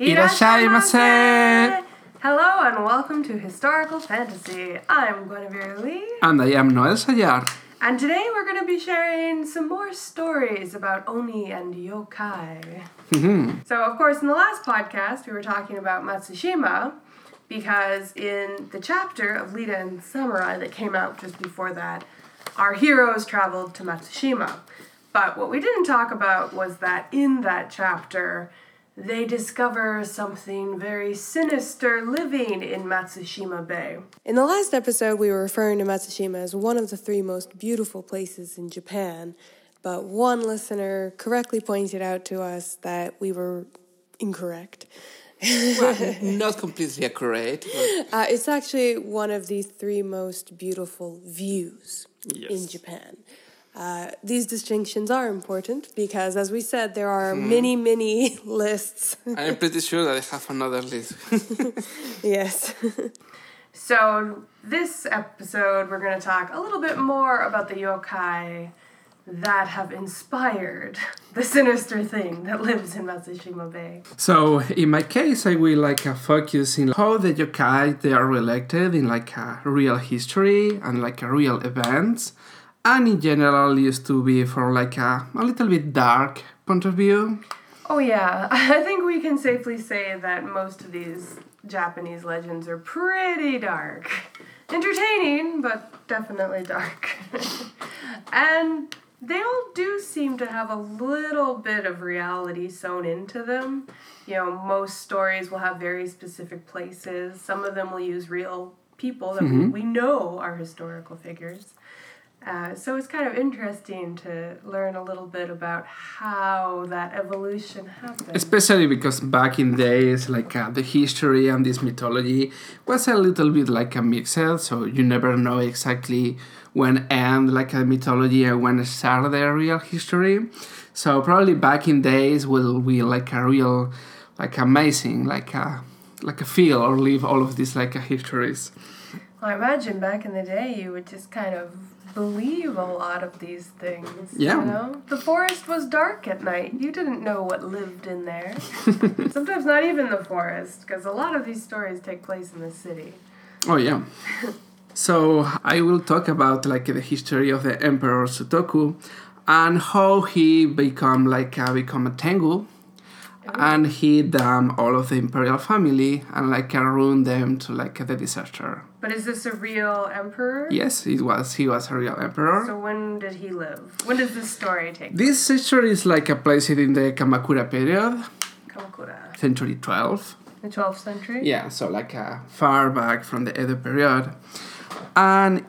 Irashaimase! Hello and welcome to Historical Fantasy. I'm Guenevere Lee. And I am Noel Sayar. And today we're going to be sharing some more stories about Oni and yokai. Mm-hmm. So, of course, in the last podcast, we were talking about Matsushima because in the chapter of Lita and Samurai that came out just before that, our heroes traveled to Matsushima. But what we didn't talk about was that in that chapter, they discover something very sinister living in Matsushima Bay. In the last episode, we were referring to Matsushima as one of the three most beautiful places in Japan, but one listener correctly pointed out to us that we were incorrect. well, not completely accurate. Uh, it's actually one of the three most beautiful views yes. in Japan. Uh, these distinctions are important because, as we said, there are hmm. many, many lists. I'm pretty sure that I have another list. yes. so, this episode, we're going to talk a little bit more about the yokai that have inspired the sinister thing that lives in Matsushima Bay. So, in my case, I will like uh, focus in how the yokai they are related in like a real history and like a real events and in general used to be from like a, a little bit dark point of view. Oh yeah, I think we can safely say that most of these Japanese legends are pretty dark. Entertaining, but definitely dark. and they all do seem to have a little bit of reality sewn into them. You know, most stories will have very specific places. Some of them will use real people that mm-hmm. we know are historical figures. Uh, so it's kind of interesting to learn a little bit about how that evolution happened. Especially because back in days, like uh, the history and this mythology was a little bit like a mixed, so you never know exactly when end like a mythology and when start the real history. So probably back in days will be like a real, like amazing, like a like a feel or live all of these like a histories. Well, I imagine back in the day you would just kind of believe a lot of these things. Yeah. You know? The forest was dark at night. You didn't know what lived in there. Sometimes not even the forest, because a lot of these stories take place in the city. Oh, yeah. so I will talk about like the history of the Emperor Sutoku and how he become like uh, become a Tengu and he damned all of the imperial family and like ruined them to like the disaster. But is this a real emperor? Yes, it was. He was a real emperor. So when did he live? When does this story take? This history is like a place in the Kamakura period. Kamakura. Century twelve. The twelfth century. Yeah, so like uh, far back from the Edo period, and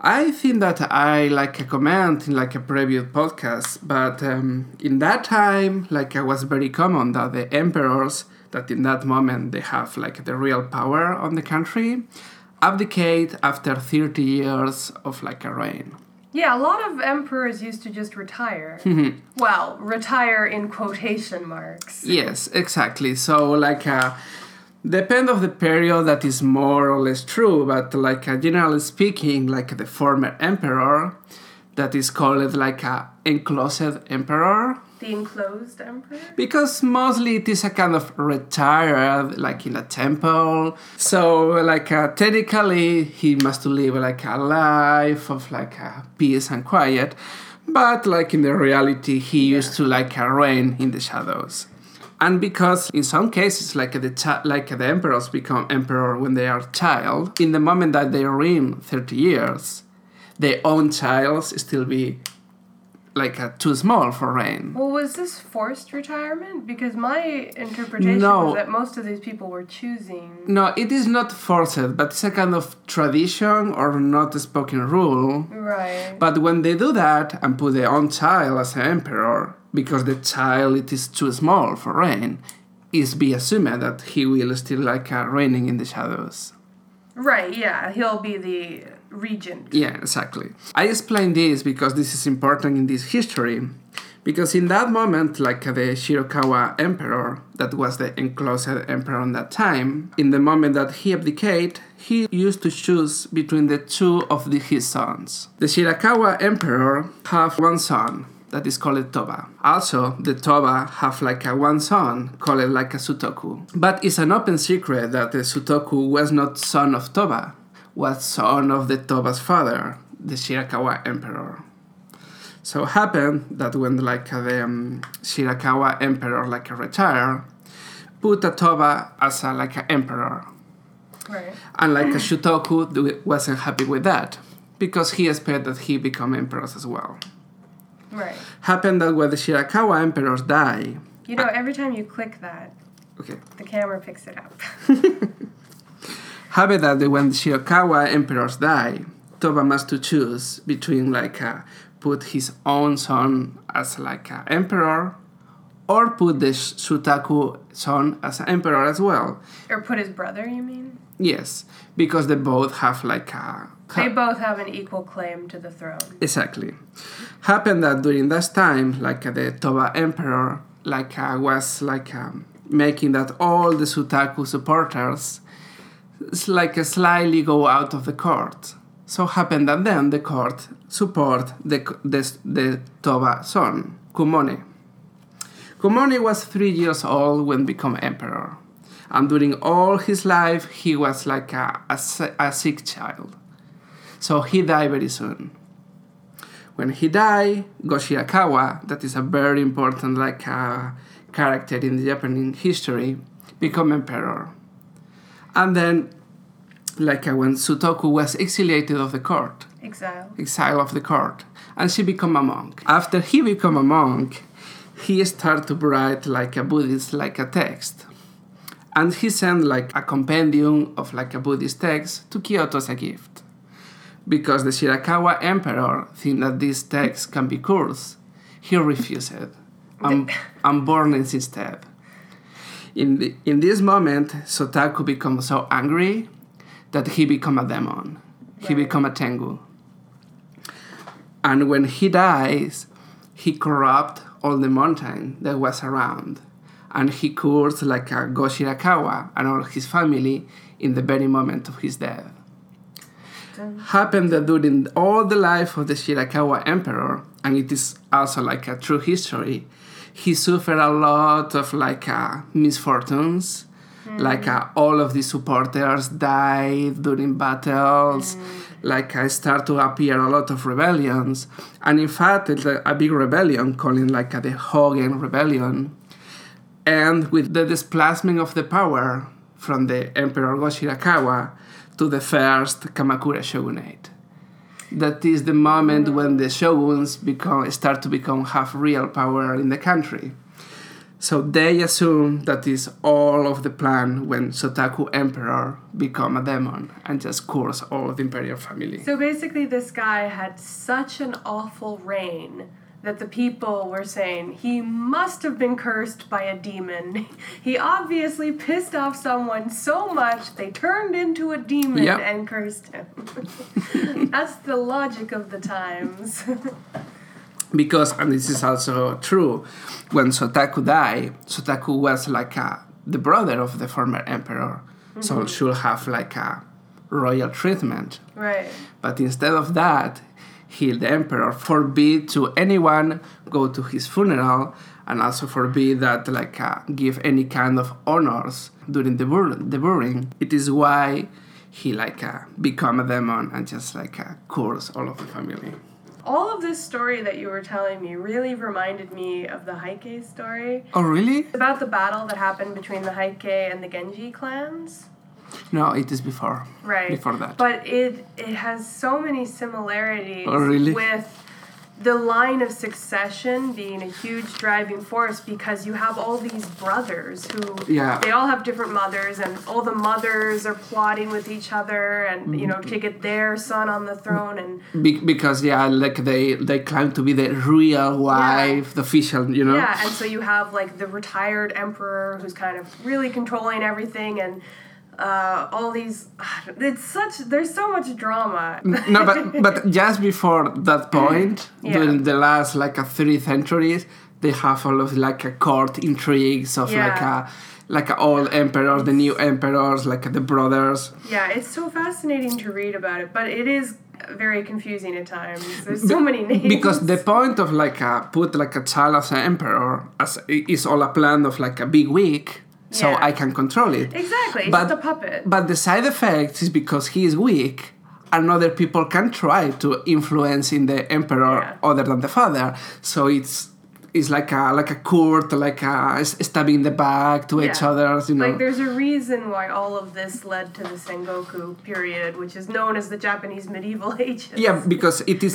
I think that I like a comment in like a previous podcast, but um, in that time, like it was very common that the emperors that in that moment they have like the real power on the country abdicate after 30 years of like a reign. Yeah, a lot of emperors used to just retire. Mm-hmm. well, retire in quotation marks. Yes, exactly. So like uh, depend of the period that is more or less true but like uh, generally speaking like the former emperor that is called like a enclosed emperor. The enclosed emperor? Because mostly it is a kind of retired like in a temple. So like uh, technically he must live like a life of like uh, peace and quiet. But like in the reality he yeah. used to like uh, reign in the shadows and because in some cases like the like the emperors become emperor when they are child in the moment that they reign 30 years their own child still be like uh, too small for reign. Well, was this forced retirement? Because my interpretation no. was that most of these people were choosing. No, it is not forced, but it's a kind of tradition or not a spoken rule. Right. But when they do that and put their own child as an emperor, because the child it is too small for reign, is be assumed that he will still like uh, reigning in the shadows. Right. Yeah, he'll be the regent. Yeah, exactly. I explain this because this is important in this history. Because in that moment, like the Shirakawa emperor, that was the enclosed emperor on that time, in the moment that he abdicated, he used to choose between the two of the, his sons. The Shirakawa emperor have one son, that is called Toba. Also, the Toba have like a one son called like a Sutoku. But it's an open secret that the Sutoku was not son of Toba, was son of the Toba's father, the Shirakawa emperor. So it happened that when like the um, Shirakawa emperor like retired, put a Toba as a, like an emperor Right. and like a Sutoku wasn't happy with that because he expected that he become emperors as well. Right. Happened that when the Shirakawa emperors die, You know, every time you click that, okay, the camera picks it up. happened that when the Shirakawa emperors die, Toba must to choose between like uh, put his own son as like an emperor or put the Sutoku son as an emperor as well. or put his brother, you mean? Yes, because they both have like a They both have an equal claim to the throne. Exactly. Happened that during that time, like the Toba emperor, like uh, was like um, making that all the Sutoku supporters, like slightly go out of the court. So happened that then the court support the the, the Toba son, Kumone. Kumone was three years old when become emperor, and during all his life he was like a, a, a sick child. So he died very soon. When he died, Go Shirakawa, that is a very important like uh, character in the Japanese history, become emperor. And then, like uh, when Sutoku was exiliated of the court, Exile. exile of the court, and she become a monk. After he become a monk, he start to write like a Buddhist like a text, and he sent like a compendium of like a Buddhist text to Kyoto as a gift, because the Shirakawa emperor think that this text can be cursed. He refused it, and, and burned it instead. In, the, in this moment, Sutoku becomes so angry that he become a demon. He Right. become a tengu. And when he dies, he corrupt all the mountain that was around. And he cursed like a Go Shirakawa and all his family in the very moment of his death. Happened that during all the life of the Shirakawa emperor, and it is also like a true history, he suffered a lot of like uh, misfortunes. Like uh, all of the supporters died during battles. Like I start to appear a lot of rebellions, and in fact, it's a, a big rebellion, calling like uh, the Hogen Rebellion, and with the displacement of the power from the Emperor Go Shirakawa to the first Kamakura shogunate. That is the moment when the shoguns become start to become have real power in the country. So they assume that is all of the plan when Sutoku Emperor become a demon and just curse all of the imperial family. So basically, this guy had such an awful reign that the people were saying he must have been cursed by a demon. He obviously pissed off someone so much they turned into a demon Yep. and cursed him. That's the logic of the times. because and this is also true when Sutoku died Sutoku was like a, the brother of the former emperor so mm-hmm. should have like a royal treatment right. but instead of that he the emperor forbid to anyone go to his funeral and also forbid that like uh, give any kind of honors during the, bur- the burying it is why he like uh, become a demon and just like uh, curse all of the family All of this story that you were telling me really reminded me of the Heike story. oh really about the battle that happened between the Heike and the Genji clans. No, it is before. Right. Before that. But it it has so many similarities Oh, really? with the line of succession being a huge driving force because you have all these brothers who Yeah. they all have different mothers and all the mothers are plotting with each other and you know mm-hmm. to get their son on the throne and Be- because yeah, like they they claim to be the real wife, the official, you know. Yeah, and so you have like the retired emperor who's kind of really controlling everything and uh, all these it's such there's so much drama. no, but but just before that point, Yeah. during the last like a three centuries, they have all of like a court intrigues of like a like a old emperor, the new emperors, like the brothers. Yeah, it's so fascinating to read about it, but it is very confusing at times. There's so many names. because the point of like a put like a child as an emperor as is all a plan of like a big weak so Yeah. i can control it exactly, it's but- just a puppet. but the side effect is because he is weak and other people can try to influence in the emperor Yeah. other than the father so it's it's like a like a court like a stabbing the back to each other you know Like, there's a reason why all of this led to the Sengoku period, which is known as the Japanese medieval ages. yeah because it is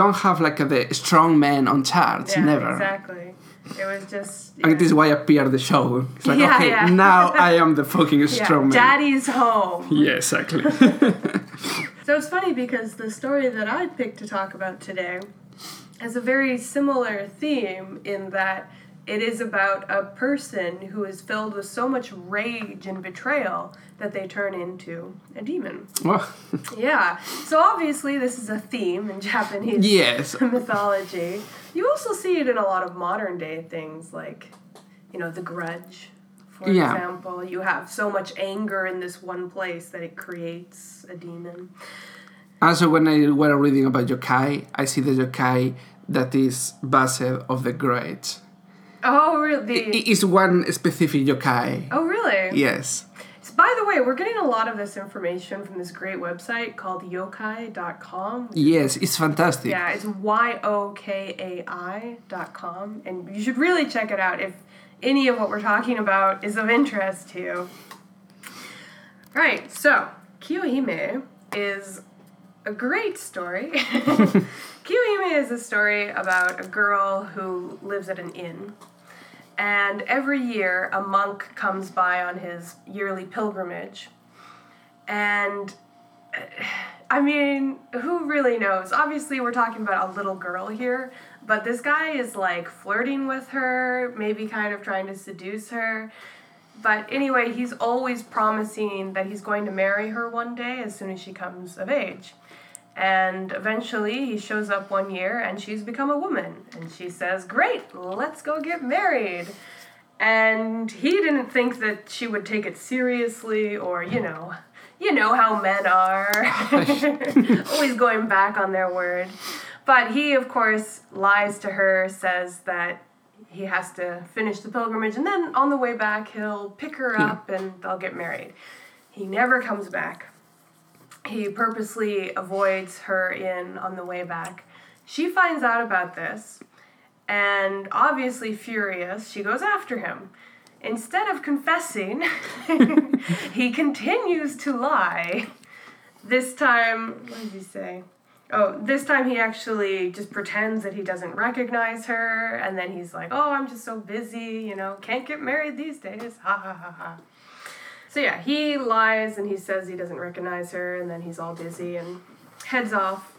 don't have like a, the strong man on charge Yeah, never exactly. It was just. And this is why I appeared the show. It's like, Yeah, okay, yeah. now I am the fucking yeah, strong man. Daddy's home. Yeah, exactly. So it's funny because the story that I picked to talk about today has a very similar theme in that it is about a person who is filled with so much rage and betrayal that they turn into a demon. well, Yeah. So obviously this is a theme in Japanese yes. mythology. You also see it in a lot of modern day things like, you know, The Grudge, for Yeah. example. You have so much anger in this one place that it creates a demon. Also, when I were reading about yokai, I see the yokai that is Basel of the Great. Oh, really? It's one specific yokai. Oh, really? Yes. So by the way, we're getting a lot of this information from this great website called yokai.com. Yes, it's fantastic. Yeah, it's Y O K A I dot com, and you should really check it out if any of what we're talking about is of interest to you. Right, so Kiyohime is a great story. Kiyohime is a story about a girl who lives at an inn. And every year, a monk comes by on his yearly pilgrimage. And I mean, who really knows? Obviously, we're talking about a little girl here, but this guy is like flirting with her, maybe kind of trying to seduce her. But anyway, he's always promising that he's going to marry her one day as soon as she comes of age. And eventually, he shows up one year and she's become a woman. And she says, Great, let's go get married. And he didn't think that she would take it seriously or, you know, you know how men are. Always going back on their word. But he, of course, lies to her, says that he has to finish the pilgrimage, and then on the way back, he'll pick her up and they'll get married. He never comes back. He purposely avoids her in on the way back. She finds out about this, and obviously furious, she goes after him. Instead of confessing, he continues to lie. This time, what did he say? Oh, this time he actually just pretends that he doesn't recognize her, and then he's like, "Oh, I'm just so busy, you know, can't get married these days." Ha ha ha ha. So yeah, he lies and he says he doesn't recognize her, and then he's all busy and heads off.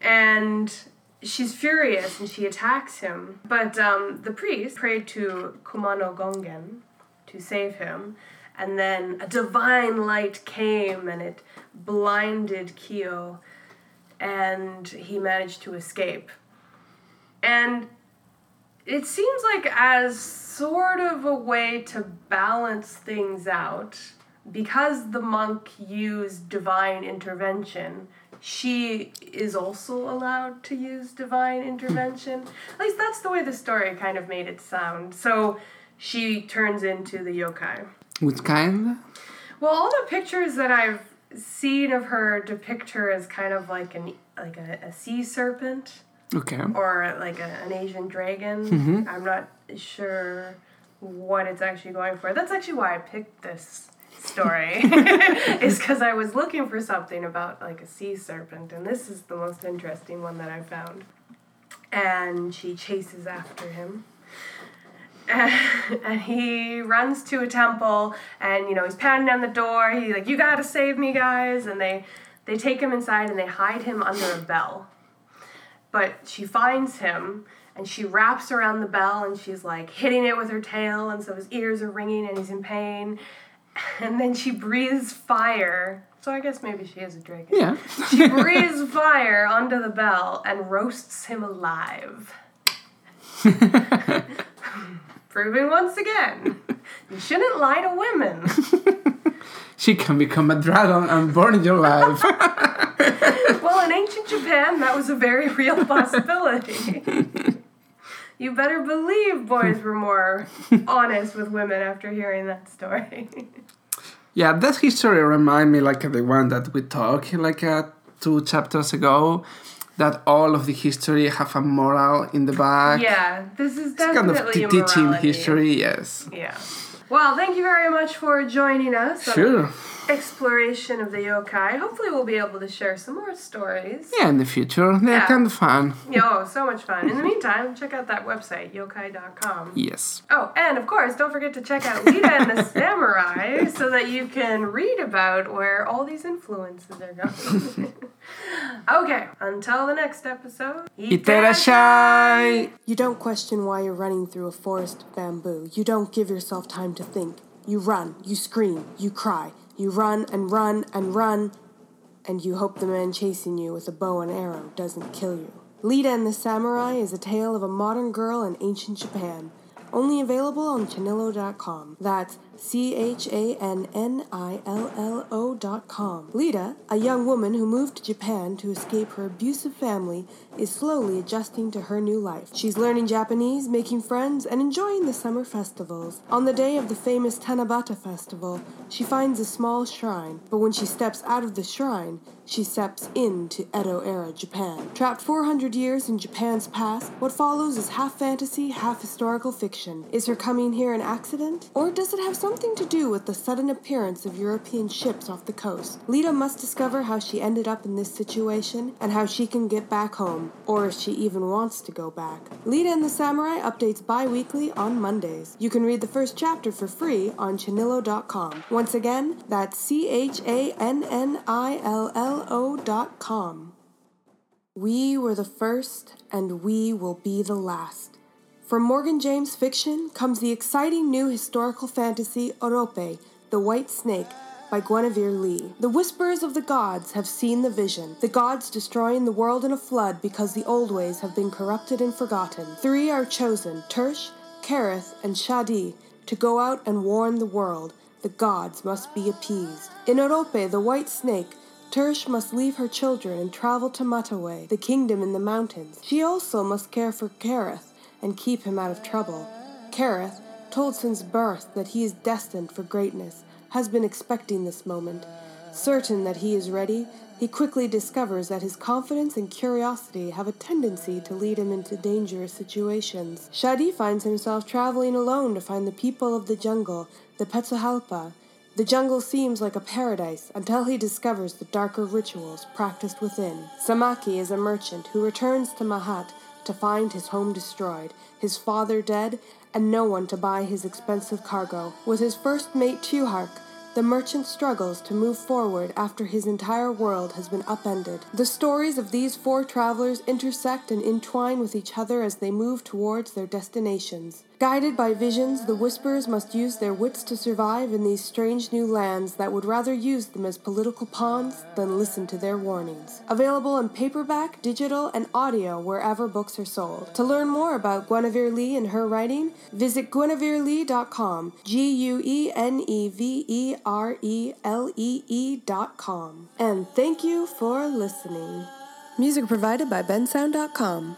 And she's furious and she attacks him. But um, the priest prayed to Kumano Gongen to save him, and then a divine light came and it blinded Kyo, and he managed to escape. And it seems like as sort of a way to balance things out because the monk used divine intervention she is also allowed to use divine intervention. At least that's the way the story kind of made it sound. So she turns into the yokai. Which kind? well all the pictures that i've seen of her depict her as kind of like an like a, a sea serpent Okay. or like a, an Asian dragon. Mm-hmm. I'm not sure what it's actually going for. That's actually why I picked this story, is because I was looking for something about like a sea serpent, and this is the most interesting one that I found. And she chases after him. And he runs to a temple, and you know he's pounding on the door. He's like, "You gotta save me, guys!" And they they take him inside and they hide him under a bell but she finds him and she wraps around the bell and she's like hitting it with her tail and so his ears are ringing and he's in pain. And then she breathes fire. So i guess maybe she is a dragon. Yeah. she breathes fire onto the bell and roasts him alive. Proving once again you shouldn't lie to women. She can become a dragon and burn your life. Japan, that was a very real possibility. you better believe boys were more honest with women after hearing that story. Yeah, that history remind me like the one that we talked like uh, two chapters ago. That all of the history have a moral in the back. yeah, this is definitely It's kind of teaching morality. history. Yes. Yeah. Well, thank you very much for joining us on Sure. exploration of the yokai. Hopefully, we'll be able to share some more stories. Yeah, in the future they're Yeah. kind of fun. Yo, oh, so much fun. In the meantime, check out that website, yokai.com. Yes. Oh, and of course, don't forget to check out Lita and the Samurai so that you can read about where all these influences are going. okay, until the next episode. Iterashai! You don't question why you're running through a forest of bamboo. You don't give yourself time to think. You run, you scream, you cry. You run and run and run, and you hope the man chasing you with a bow and arrow doesn't kill you. Lita and the Samurai is a tale of a modern girl in ancient Japan. Only available on Channillo.com. That's C H A N N I L L com. Lita, a young woman who moved to Japan to escape her abusive family, is slowly adjusting to her new life. She's learning Japanese, making friends, and enjoying the summer festivals. On the day of the famous Tanabata festival, she finds a small shrine, but when she steps out of the shrine, she steps into Edo era Japan. Trapped 400 years in Japan's past, what follows is half fantasy, half historical fiction. Is her coming here an accident? Or does it have something to do with the sudden appearance of European ships off the coast? Lita must discover how she ended up in this situation and how she can get back home, or if she even wants to go back. Lita and the Samurai updates bi weekly on Mondays. You can read the first chapter for free on Channillo.com. Once again, that's C H A N N I L L O.com. We were the first, and we will be the last. From Morgan James Fiction comes the exciting new historical fantasy Orope, The White Snake, by Guenevere Lee. The Whisperers of the Gods have seen the vision, the gods destroying the world in a flood because the old ways have been corrupted and forgotten. Three are chosen Tersh, Kareth, and Shadi to go out and warn the world. The gods must be appeased. In Orope, the White Snake, Tersh must leave her children and travel to Mataway, the kingdom in the mountains. She also must care for Kareth and keep him out of trouble. Kareth, told since birth that he is destined for greatness, has been expecting this moment. Certain that he is ready, he quickly discovers that his confidence and curiosity have a tendency to lead him into dangerous situations. Shadi finds himself traveling alone to find the people of the jungle, the Petsuhalpa. The jungle seems like a paradise until he discovers the darker rituals practiced within. Samaki is a merchant who returns to Mahat to find his home destroyed, his father dead, and no one to buy his expensive cargo. With his first mate Tuhark, the merchant struggles to move forward after his entire world has been upended. The stories of these four travelers intersect and entwine with each other as they move towards their destinations. Guided by visions, the Whisperers must use their wits to survive in these strange new lands that would rather use them as political pawns than listen to their warnings. Available in paperback, digital, and audio wherever books are sold. To learn more about Guenevere Lee and her writing, visit gueneverelee.com. G U E N E V E R E L E E.com. And thank you for listening. Music provided by bensound.com.